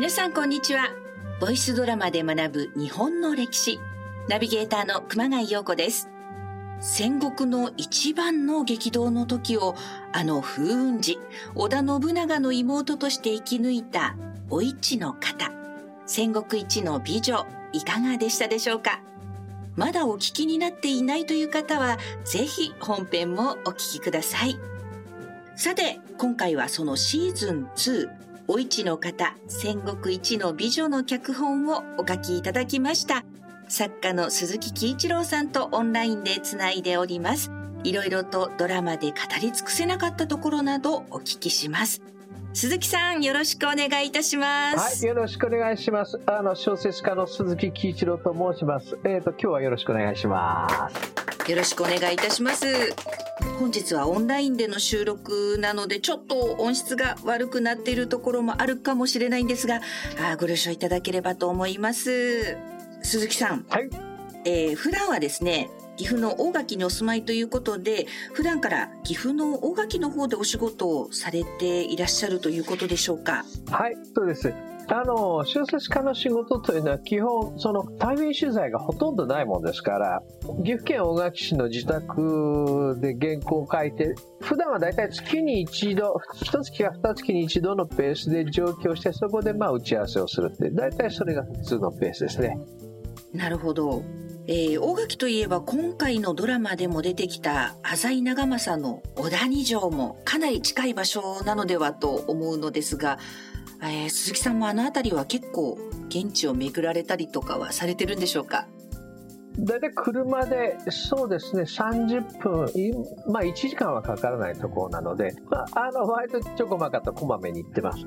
皆さんこんにちは。ボイスドラマで学ぶ日本の歴史。ナビゲーターの熊谷陽子です。戦国の一番の激動の時をあの風雲児織田信長の妹として生き抜いたお市の方。戦国一の美女いかがでしたでしょうか？まだお聞きになっていないという方はぜひ本編もお聞きください。さて今回はそのシーズン2お市の方、戦国一の美女の脚本をお書きいただきました。作家の鈴木喜一郎さんとオンラインでつないでおります。いろいろとドラマで語り尽くせなかったところなどお聞きします。鈴木さん、よろしくお願いいたします。はい、よろしくお願いします。あの、小説家の鈴木喜一郎と申します。えっ、ー、と、今日はよろしくお願いします。よろしくお願いいたします。本日はオンラインでの収録なのでちょっと音質が悪くなっているところもあるかもしれないんですがあご了承いただければと思います。鈴木さん、はい。えー、普段はですね岐阜の大垣にお住まいということで普段から岐阜の大垣の方でお仕事をされていらっしゃるということでしょうか？はいそうですあの小説家の仕事というのは基本その対面取材がほとんどないもんですから岐阜県大垣市の自宅で原稿を書いて普段はだいたい月に一度一月か二月に一度のペースで上京してそこでまあ打ち合わせをするってだいたいそれが普通のペースですね。なるほど。えー、大垣といえば今回のドラマでも出てきた浅井長政の小谷城もかなり近い場所なのではと思うのですがえー、鈴木さんもあの辺りは結構現地を巡られたりとかはされてるんでしょうか？大体車でそうですね30分まあ1時間はかからないところなので、まあ、あの割とちょこまかとこまめに行ってます。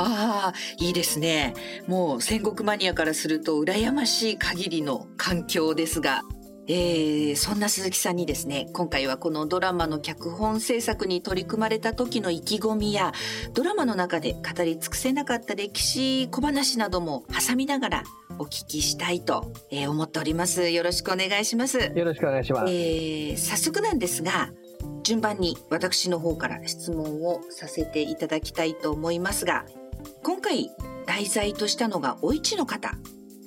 ああ、いいですね。もう戦国マニアからすると羨ましい限りの環境ですが、えー、そんな鈴木さんにですね、今回はこのドラマの脚本制作に取り組まれた時の意気込みや、ドラマの中で語り尽くせなかった歴史小話なども挟みながらお聞きしたいと、えー、思っております。よろしくお願いします。よろしくお願いします。えー、早速なんですが、順番に私の方から質問をさせていただきたいと思いますが、今回題材としたのがお市の方。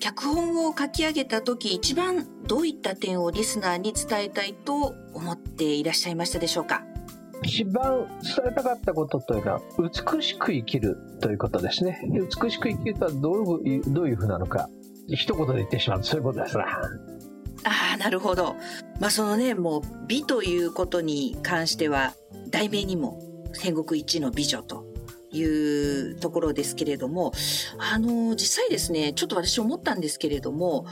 脚本を書き上げた時一番どういった点をリスナーに伝えたいと思っていらっしゃいましたでしょうか？一番伝えたかったことというのは美しく生きるということですね。美しく生きるとはどういうどういうふうなのか一言で言ってしまうそういうことですな。ああなるほど。まあそのねもう美ということに関しては題名にも戦国一の美女というところですけれども、あの、実際ですね、ちょっと私思ったんですけれども、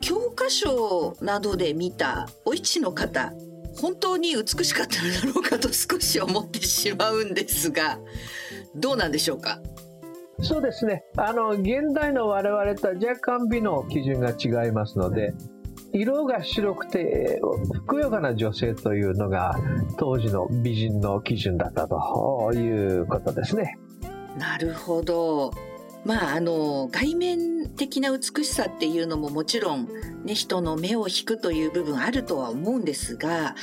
教科書などで見たお市の方、本当に美しかったのだろうかと少し思ってしまうんですが、どうなんでしょうか？そうですね。あの、現代の我々とは若干美の基準が違いますので、色が白くてふくよかな女性というのが当時の美人の基準だったということですね。なるほど。まあ、あの、外面的な美しさっていうのももちろん、ね、人の目を引くという部分あるとは思うんですが、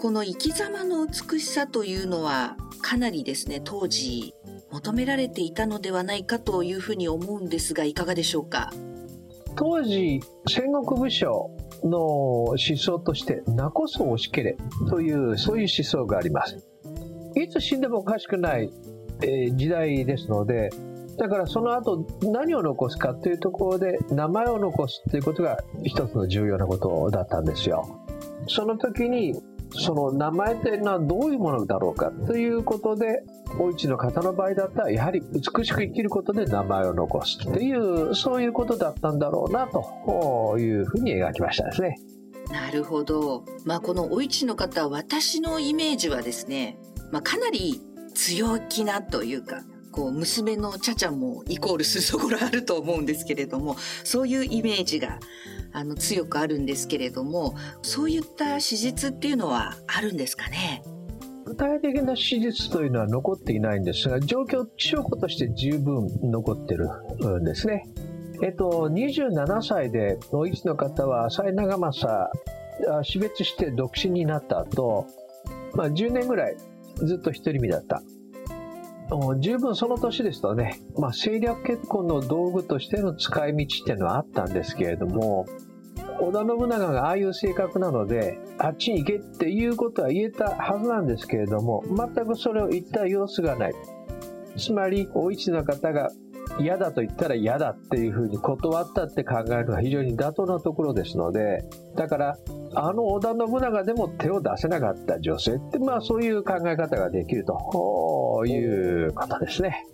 この生き様の美しさというのは、かなりですね、当時求められていたのではないかというふうに思うんですが、いかがでしょうか？当時、戦国武将の思想として「なこそ押しけれ」というそういう思想があります。いつ死んでもおかしくない、えー、時代ですのでだからその後何を残すかというところで名前を残すということが一つの重要なことだったんですよ。その時にその名前というのはどういうものだろうかということでお市の方の場合だったらやはり美しく生きることで名前を残すっていうそういうことだったんだろうなというふうに描きましたですね。なるほど。まあこのお市の方私のイメージはですね、まあ、かなり強気なというかこう娘のちゃちゃもイコールするところあると思うんですけれどもそういうイメージがあの強くあるんですけれどもそういった史実っていうのはあるんですかね？具体的な史実というのは残っていないんですが状況証拠として十分残ってるんですね。えっと、27歳でノイズの方は浅井長政死別して独身になった後、まあ10年ぐらいずっと独り身だった。十分その年ですとね、まあ、政略結婚の道具としての使い道っていうのはあったんですけれども織田信長がああいう性格なのであっちに行けっていうことは言えたはずなんですけれども全くそれを言った様子がない。つまりお市の方が嫌だと言ったら嫌だっていうふうに断ったって考えるのが非常に妥当なところですのでだからあの織田信長でも手を出せなかった女性ってまあそういう考え方ができるということですね。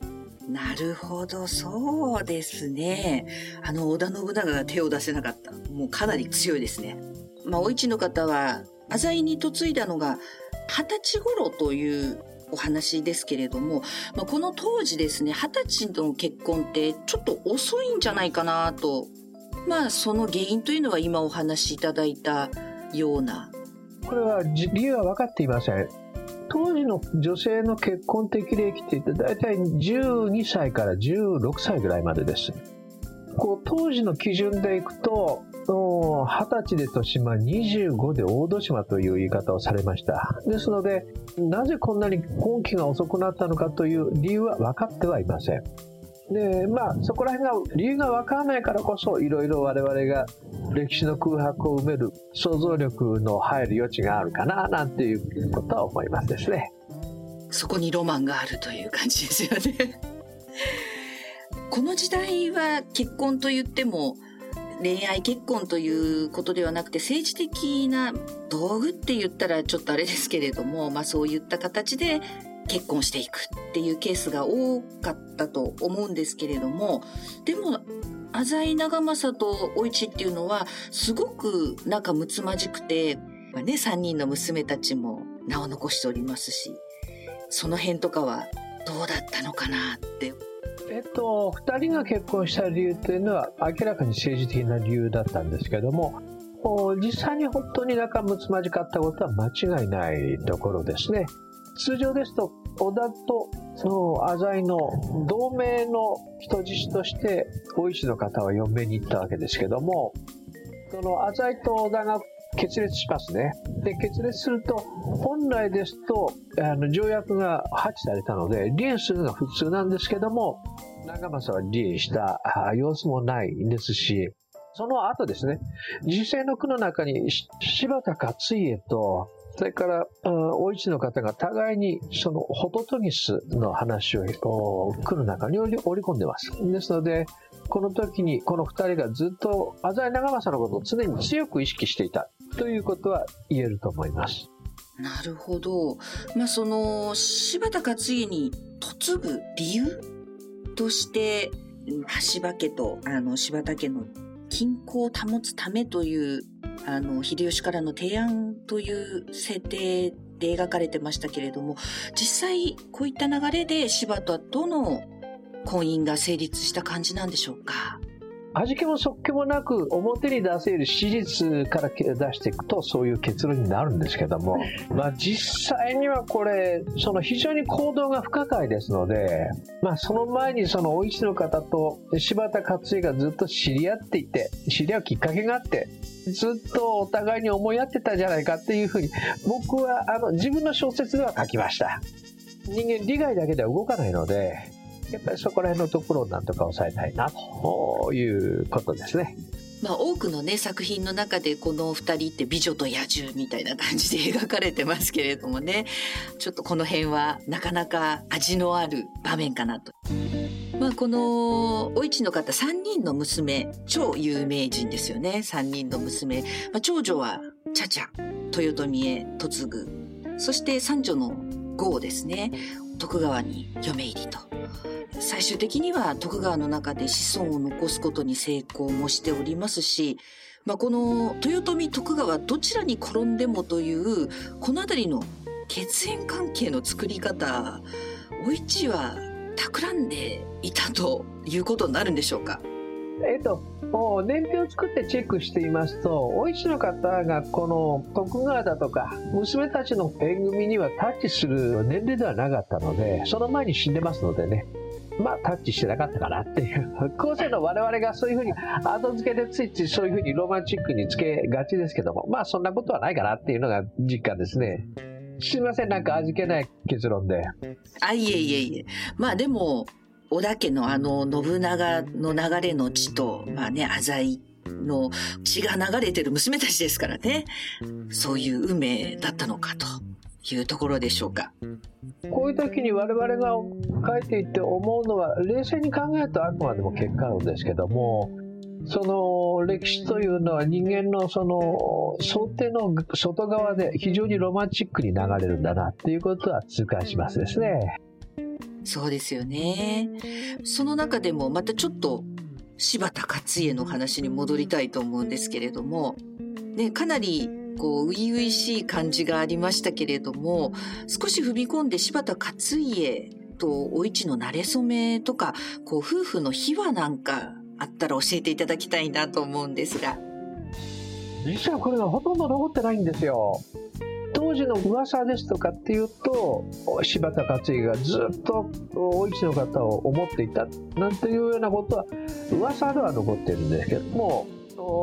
なるほど、そうですね。あの、織田信長が手を出せなかった。もうかなり強いですね。まあ、お市の方は、浅井に嫁いだのが、二十歳頃というお話ですけれども、まあ、この当時ですね、二十歳の結婚ってちょっと遅いんじゃないかなと。まあ、その原因というのは今お話しいただいたような。これは理由は分かっていません。当時の女性の結婚的齢期って言って大体12歳から16歳ぐらいまでです。こう当時の基準でいくと20歳で豊島25で大戸島という言い方をされましたですのでなぜこんなに婚期が遅くなったのかという理由は分かってはいませんでまあそこら辺が理由が分からないからこそいろいろ我々が歴史の空白を埋める想像力の入る余地があるかななんていうことは思いますですね。そこにロマンがあるという感じですよね。この時代は結婚と言っても恋愛結婚ということではなくて政治的な道具って言ったらちょっとあれですけれども、まあそういった形で結婚していくっていうケースが多かったと思うんですけれども、でも、浅井長政とお市っていうのはすごく仲睦まじくて、まあね、3人の娘たちも名を残しておりますし、その辺とかはどうだったのかなって。えっと、2人が結婚した理由というのは明らかに政治的な理由だったんですけども実際に本当に仲睦まじかったことは間違いないところですね。通常ですと織田とその浅井の同盟の人質として大石の方は嫁に行ったわけですけどもその浅井と織田が決裂しますね。で、決裂すると、本来ですと、あの、条約が破棄されたので、離縁するのが普通なんですけども、長政は離縁した様子もないんですし、その後ですね、時世の句の中に柴田勝家と、それから、お市の方が互いにそのホトトギスの話を句の中に織り込んでます。ですので、この時にこの2人がずっと浅井長政のことを常に強く意識していたということは言えると思います。なるほど。まあその柴田勝家に嫁ぐ理由として橋場家とあの柴田家の均衡を保つためというあの秀吉からの提案という設定で描かれてましたけれども実際こういった流れで柴田との婚姻が成立した感じなんでしょうか？味気もそっけもなく表に出せる史実から出していくとそういう結論になるんですけども、まあ、実際にはこれその非常に行動が不可解ですので、まあ、その前にそのお市の方と柴田勝家がずっと知り合っていて知り合うきっかけがあってずっとお互いに思い合ってたんじゃないかっていうふうに僕はあの自分の小説では書きました。人間利害だけでは動かないのでやっぱりそこら辺のところをなんとか抑えたいなということですね。まあ、多くのね作品の中でこの二人って美女と野獣みたいな感じで描かれてますけれどもね。ちょっとこの辺はなかなか味のある場面かなと。まあ、このお市の方3人の娘超有名人ですよね。3人の娘、まあ、長女は茶々豊臣へ嫁ぐ。そして三女の郷ですね。徳川に嫁入りと。最終的には徳川の中で子孫を残すことに成功もしておりますし、まあ、この豊臣徳川どちらに転んでもというこの辺りの血縁関係の作り方お市は企んでいたということになるんでしょうかえっと年表を作ってチェックしていますとお市の方がこの徳川だとか娘たちの縁組にはタッチする年齢ではなかったのでその前に死んでますのでねまあ、タッチしてなかったかなっていう。後世の我々がそういうふうに後付けでついついそういうふうにロマンチックにつけがちですけども、まあそんなことはないかなっていうのが実感ですね。すいません、なんか味気ない結論で。あ、いえいえいえ。まあでも、織田家のあの信長の流れの血と、まあね、浅井の血が流れてる娘たちですからね。そういう運命だったのかというところでしょうか。こういう時に我々が書いていって思うのは、冷静に考えるとあくまでも結果論ですけども、その歴史というのは人間のその想定の外側で非常にロマンチックに流れるんだなっていうことは痛感しますですね。そうですよね。その中でもまたちょっと柴田勝家の話に戻りたいと思うんですけれども、ね、かなりこう、初々しい感じがありましたけれども、少し踏み込んで柴田勝家とお市の馴れ初めとか、こう、夫婦の秘話なんかあったら教えていただきたいなと思うんですが。実はこれがほとんど残ってないんですよ。当時の噂ですとかっていうと柴田勝家がずっとお市の方を思っていたなんていうようなことは噂では残ってるんですけども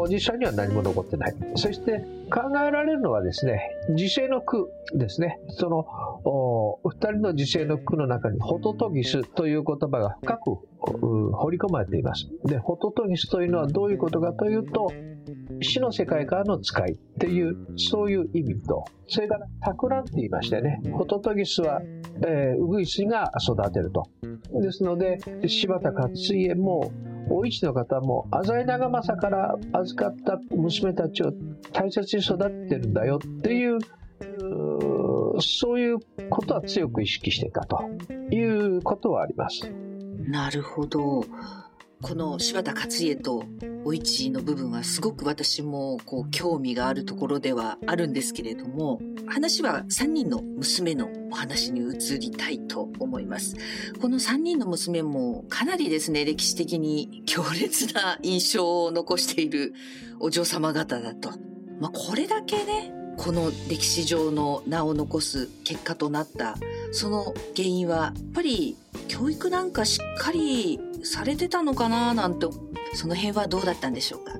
実際には何も残ってない。そして考えられるのはですね、時世の句ですね。その、二人の時世の句の中に、ホトトギスという言葉が深く掘り込まれています。で、ホトトギスというのはどういうことかというと、死の世界からの使いっていう、そういう意味と、それから、タクランって言いましてね、ホトトギスは、えー、ウグイスが育てると。ですので、柴田勝家も、お市の方も浅井長政から預かった娘たちを大切に育ててるんだよっていうそういうことは強く意識してたということはあります。なるほど。この柴田勝家とお市の部分はすごく私もこう興味があるところではあるんですけれども、話は3人の娘のお話に移りたいと思います。この3人の娘もかなりですね、歴史的に強烈な印象を残しているお嬢様方だと。まあ、これだけね、この歴史上の名を残す結果となったその原因はやっぱり教育なんかしっかりされてたのかななんてその辺はどうだったんでしょうか？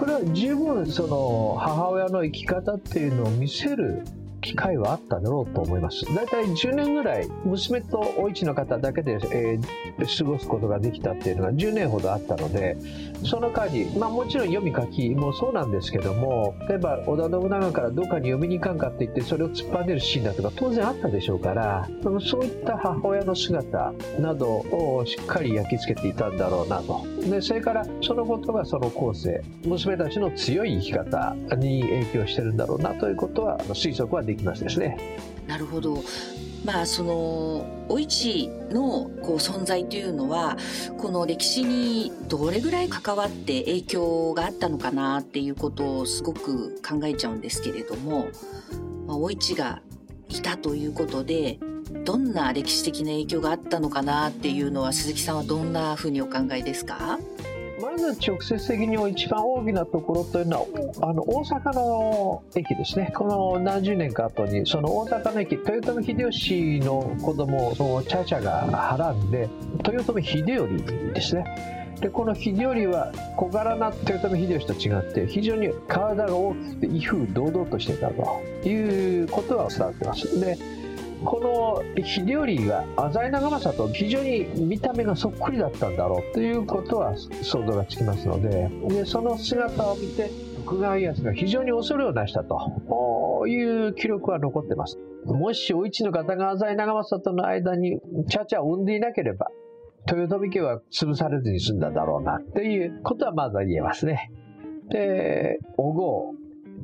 これは十分その母親の生き方っていうのを見せる機会はあっただろうと思います。大体10年ぐらい娘とお市の方だけで、えー、過ごすことができたっていうのが10年ほどあったので、その間に、まあもちろん読み書きもそうなんですけども、例えば織田信長からどっかに読みに行かんかって言ってそれを突っ張ねるシーンだとか当然あったでしょうから、そういった母親の姿などをしっかり焼き付けていたんだろうなと。で、それからそのことがその後世、娘たちの強い生き方に影響してるんだろうなということは推測はできますですね。なるほど。まあそのお市のこう存在というのはこの歴史にどれぐらい関わって影響があったのかなっていうことをすごく考えちゃうんですけれども、まあ、お市がいたということでどんな歴史的な影響があったのかなっていうのは鈴木さんはどんなふうにお考えですか？まず直接的に一番大きなところというのはあの大阪の駅ですね。この何十年か後にその大阪の駅豊臣秀吉の子供をそのチャチャがはらんで豊臣秀頼ですね。でこの秀頼は小柄な豊臣秀吉と違って非常に体が大きくて威風堂々としていたということは伝わってます。でこの秀頼が浅井長政と非常に見た目がそっくりだったんだろうということは想像がつきますのででその姿を見て徳川家康が非常に恐れをなしたという記録は残ってます。もしお市の方が浅井長政との間にチャチャを生んでいなければ豊臣家は潰されずに済んだだろうなっていうことはまずは言えますね。で、お郷、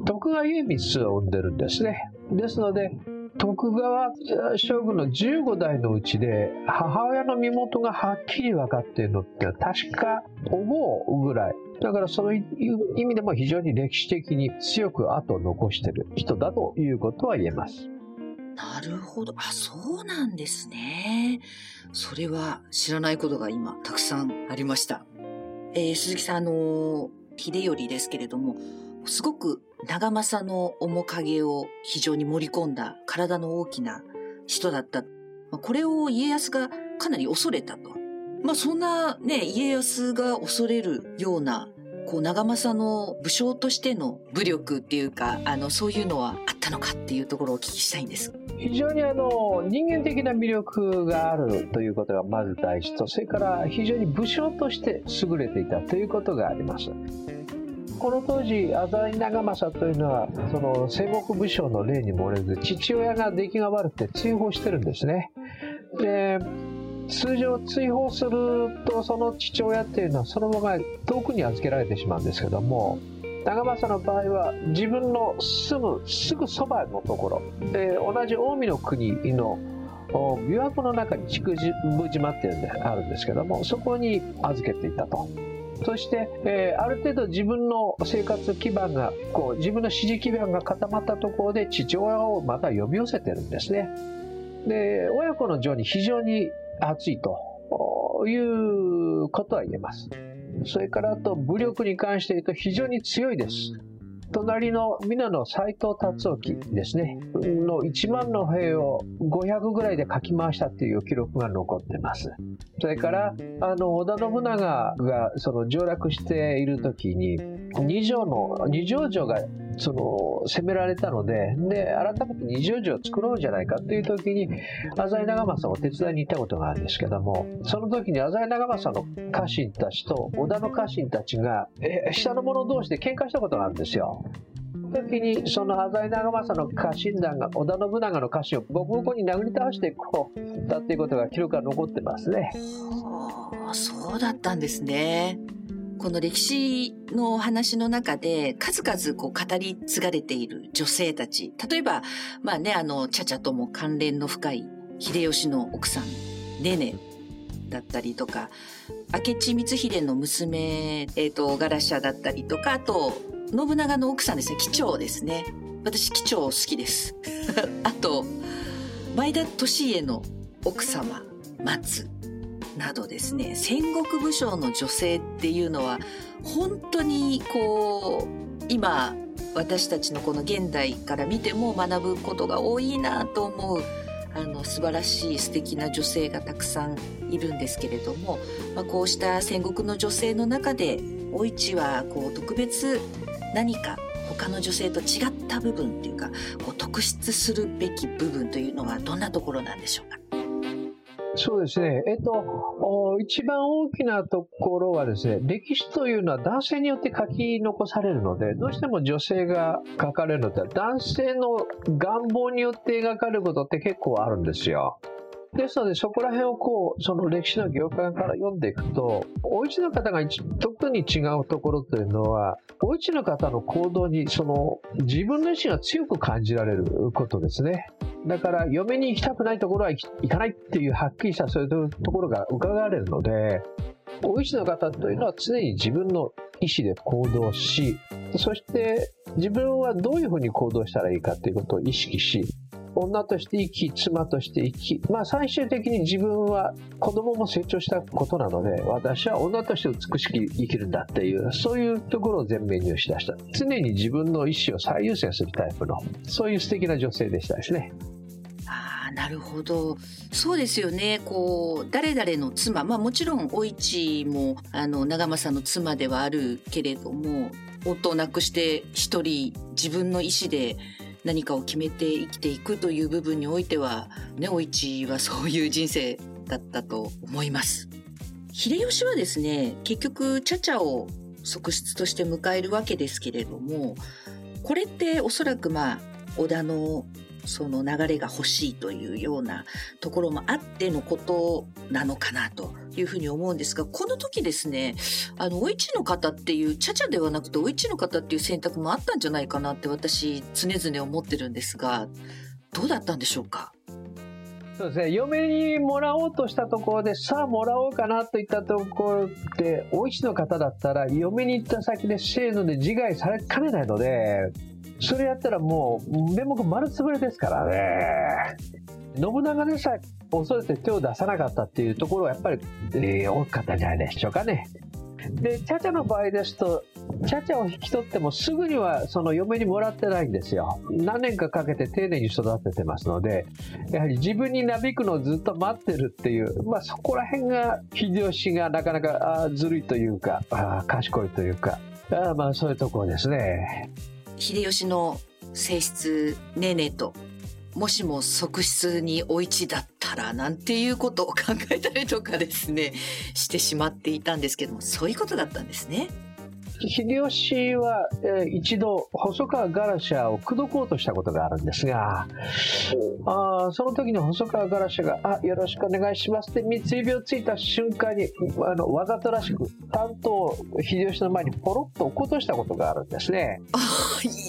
徳川家光を生んでるんですね。ですので、徳川将軍の15代のうちで母親の身元がはっきり分かっているのって確か思うぐらいだからそういう意味でも非常に歴史的に強く後を残している人だということは言えます。なるほど。あ、そうなんですね。それは知らないことが今たくさんありました。えー、鈴木さん、あの、秀頼ですけれども、すごく長政の面影を非常に盛り込んだ体の大きな人だった。これを家康がかなり恐れたと。まあそんなね、家康が恐れるようなこう長政の武将としての武力っていうかあのそういうのはあったのかっていうところをお聞きしたいんです非常にあの人間的な魅力があるということがまず第一とそれから非常に武将として優れていたということがありますこの当時浅井長政というのはその戦国武将の例に漏れず父親が出来が悪くて追放してるんですねで通常追放するとその父親っていうのはそのまま遠くに預けられてしまうんですけども長政の場合は自分のすぐすぐそばのところで同じ近江の国の琵琶湖の中に筑部島っていうんであるんですけどもそこに預けていたと。そして、えー、ある程度自分の生活基盤がこう自分の支持基盤が固まったところで父親をまた呼び寄せてるんですね。で親子の情に非常に熱いということは言えます。それからあと武力に関して言うと非常に強いです。隣の皆の斎藤達興ですね、の1万の兵を500ぐらいで書き回したっていう記録が残ってます。それから、あの、織田信長がその上洛している時に、二条の、二条城がその攻められたので、で、改めて二条城を作ろうじゃないかという時に、浅井長政を手伝いに行ったことがあるんですけども、その時に浅井長政の家臣たちと織田の家臣たちが、下の者同士で喧嘩したことがあるんですよ。時にその浅井長政の家臣団が織田信長の家臣をボコボコに殴り倒していこうだっていうことが記録が残ってますね。そうだったんですね。この歴史の話の中で数々こう語り継がれている女性たち。例えば、まあね、あの、ちゃちゃとも関連の深い秀吉の奥さん、ねねだったりとか、明智光秀の娘、えっ、ー、と、ガラシャだったりとか、あと、信長の奥さんですね、機長ですね。私、機長好きです。あと、前田利家の奥様、松。などですね、戦国武将の女性っていうのは、本当にこう、今、私たちのこの現代から見ても学ぶことが多いなと思う、あの、素晴らしい素敵な女性がたくさんいるんですけれども、まあ、こうした戦国の女性の中で、お市はこう特別何か他の女性と違った部分っていうか、こう特筆するべき部分というのはどんなところなんでしょうか？そうですね。えっと、一番大きなところはですね、歴史というのは男性によって書き残されるので、どうしても女性が書かれるので、男性の願望によって描かれることって結構あるんですよ。ですので、そこら辺をこう、その歴史の業界から読んでいくと、お市の方が特に違うところというのは、お市の方の行動に、その、自分の意思が強く感じられることですね。だから、嫁に行きたくないところは行かないっていうはっきりしたそういうところが伺われるので、お市の方というのは常に自分の意思で行動し、そして自分はどういうふうに行動したらいいかということを意識し、女として生き、妻として生き、まあ最終的に自分は子供も成長したことなので、私は女として美しく生きるんだっていう、そういうところを前面に押し出した。常に自分の意思を最優先するタイプの、そういう素敵な女性でしたですね。なるほど。そうですよね。こう、誰々の妻、まあもちろん、お市も、あの、長政の妻ではあるけれども、夫を亡くして一人自分の意思で何かを決めて生きていくという部分においては、ね、お市はそういう人生だったと思います。秀吉はですね、結局、茶々を側室として迎えるわけですけれども、これっておそらくまあ、織田のその流れが欲しいというようなところもあってのことなのかなというふうに思うんですが、この時ですね、あの、お市の方っていう、ちゃちゃではなくてお市の方っていう選択もあったんじゃないかなって私常々思ってるんですが、どうだったんでしょうか？そうですね、嫁にもらおうとしたところで、さあもらおうかなといったところで、お市の方だったら、嫁に行った先でせーので自害されかねないので、それやったらもう、面目丸つぶれですからね。信長でさえ恐れて手を出さなかったっていうところはやっぱり、えー、大きかったんじゃないでしょうかね。で、チャチャの場合ですと、チャチャを引き取ってもすぐにはその嫁にもらってないんですよ。何年かかけて丁寧に育ててますので、やはり自分になびくのをずっと待ってるっていう、まあそこら辺が秀吉がなかなかあずるいというか、あ賢いというか、あまあそういうところですね。秀吉の性質ねねともしも側室にお市だったらなんていうことを考えたりとかですねしてしまっていたんですけどもそういうことだったんですね。秀吉は、えー、一度細川ガラシャを口説こうとしたことがあるんですが、あその時に細川ガラシャが、あ、よろしくお願いしますって三つ指をついた瞬間に、あの、わざとらしく、担当秀吉の前にポロッと落っことしたことがあるんですね。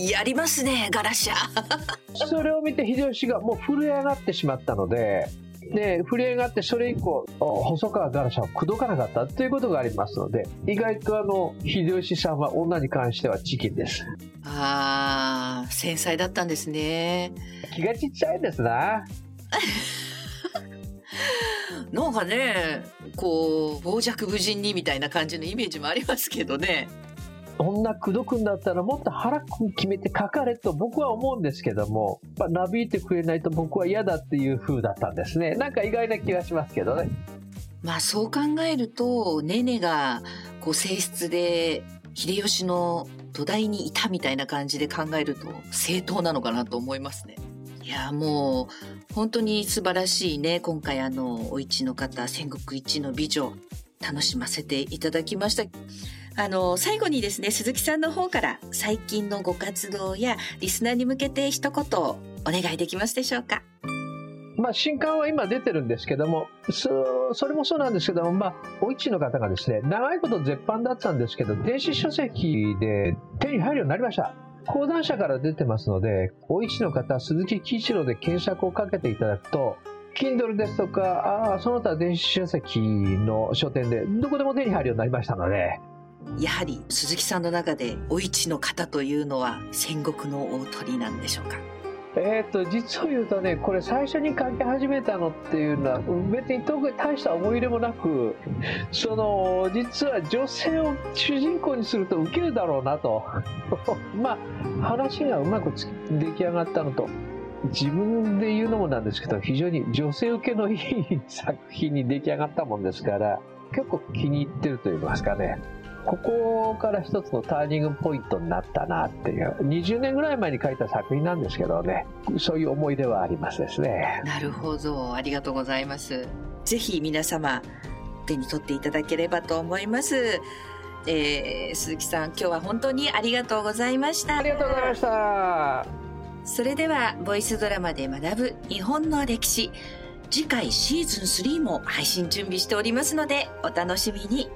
やりますね、ガラシャ。それを見て秀吉がもう震え上がってしまったので、で、震えがあって、それ以降、細川ガラシャを口説かなかったということがありますので、意外とあの、秀吉さんは女に関してはチキンです。ああ、繊細だったんですね。気がちっちゃいですな。なんかね、こう、傍若無人にみたいな感じのイメージもありますけどね。そんな口説くんだったらもっと腹決めて書かれと僕は思うんですけども、まあ、なびいてくれないと僕は嫌だっていう風だったんですね。なんか意外な気がしますけどね。まあそう考えると、ねねがこう性質で秀吉の土台にいたみたいな感じで考えると正当なのかなと思いますね。いやもう本当に素晴らしいね今回あのお市の方戦国一の美女楽しませていただきました。あの、最後にですね、鈴木さんの方から最近のご活動やリスナーに向けて一言お願いできますでしょうか？まあ、新刊は今出てるんですけども、そそれもそうなんですけども、まあ、お市の方がですね、長いこと絶版だったんですけど、電子書籍で手に入るようになりました。講談社から出てますので、お市の方、鈴木喜一郎で検索をかけていただくと、Kindle ですとか、あその他電子書籍の書店でどこでも手に入るようになりましたので、やはり鈴木さんの中でお市の方というのは戦国の大鳥なんでしょうか？えーと、実を言うとねこれ最初に書き始めたのっていうのは別に特に大した思い入れもなく その実は女性を主人公にするとウケるだろうなと まあ話がうまく出来上がったのと自分で言うのもなんですけど非常に女性受けのいい作品に出来上がったもんですから結構気に入ってると言いますかね。ここから一つのターニングポイントになったなっていう、20年ぐらい前に書いた作品なんですけどね、そういう思い出はありますですね。なるほど。ありがとうございます。ぜひ皆様、手に取っていただければと思います。えー、鈴木さん、今日は本当にありがとうございました。ありがとうございました。それでは、ボイスドラマで学ぶ日本の歴史。次回シーズン3も配信準備しておりますので、お楽しみに。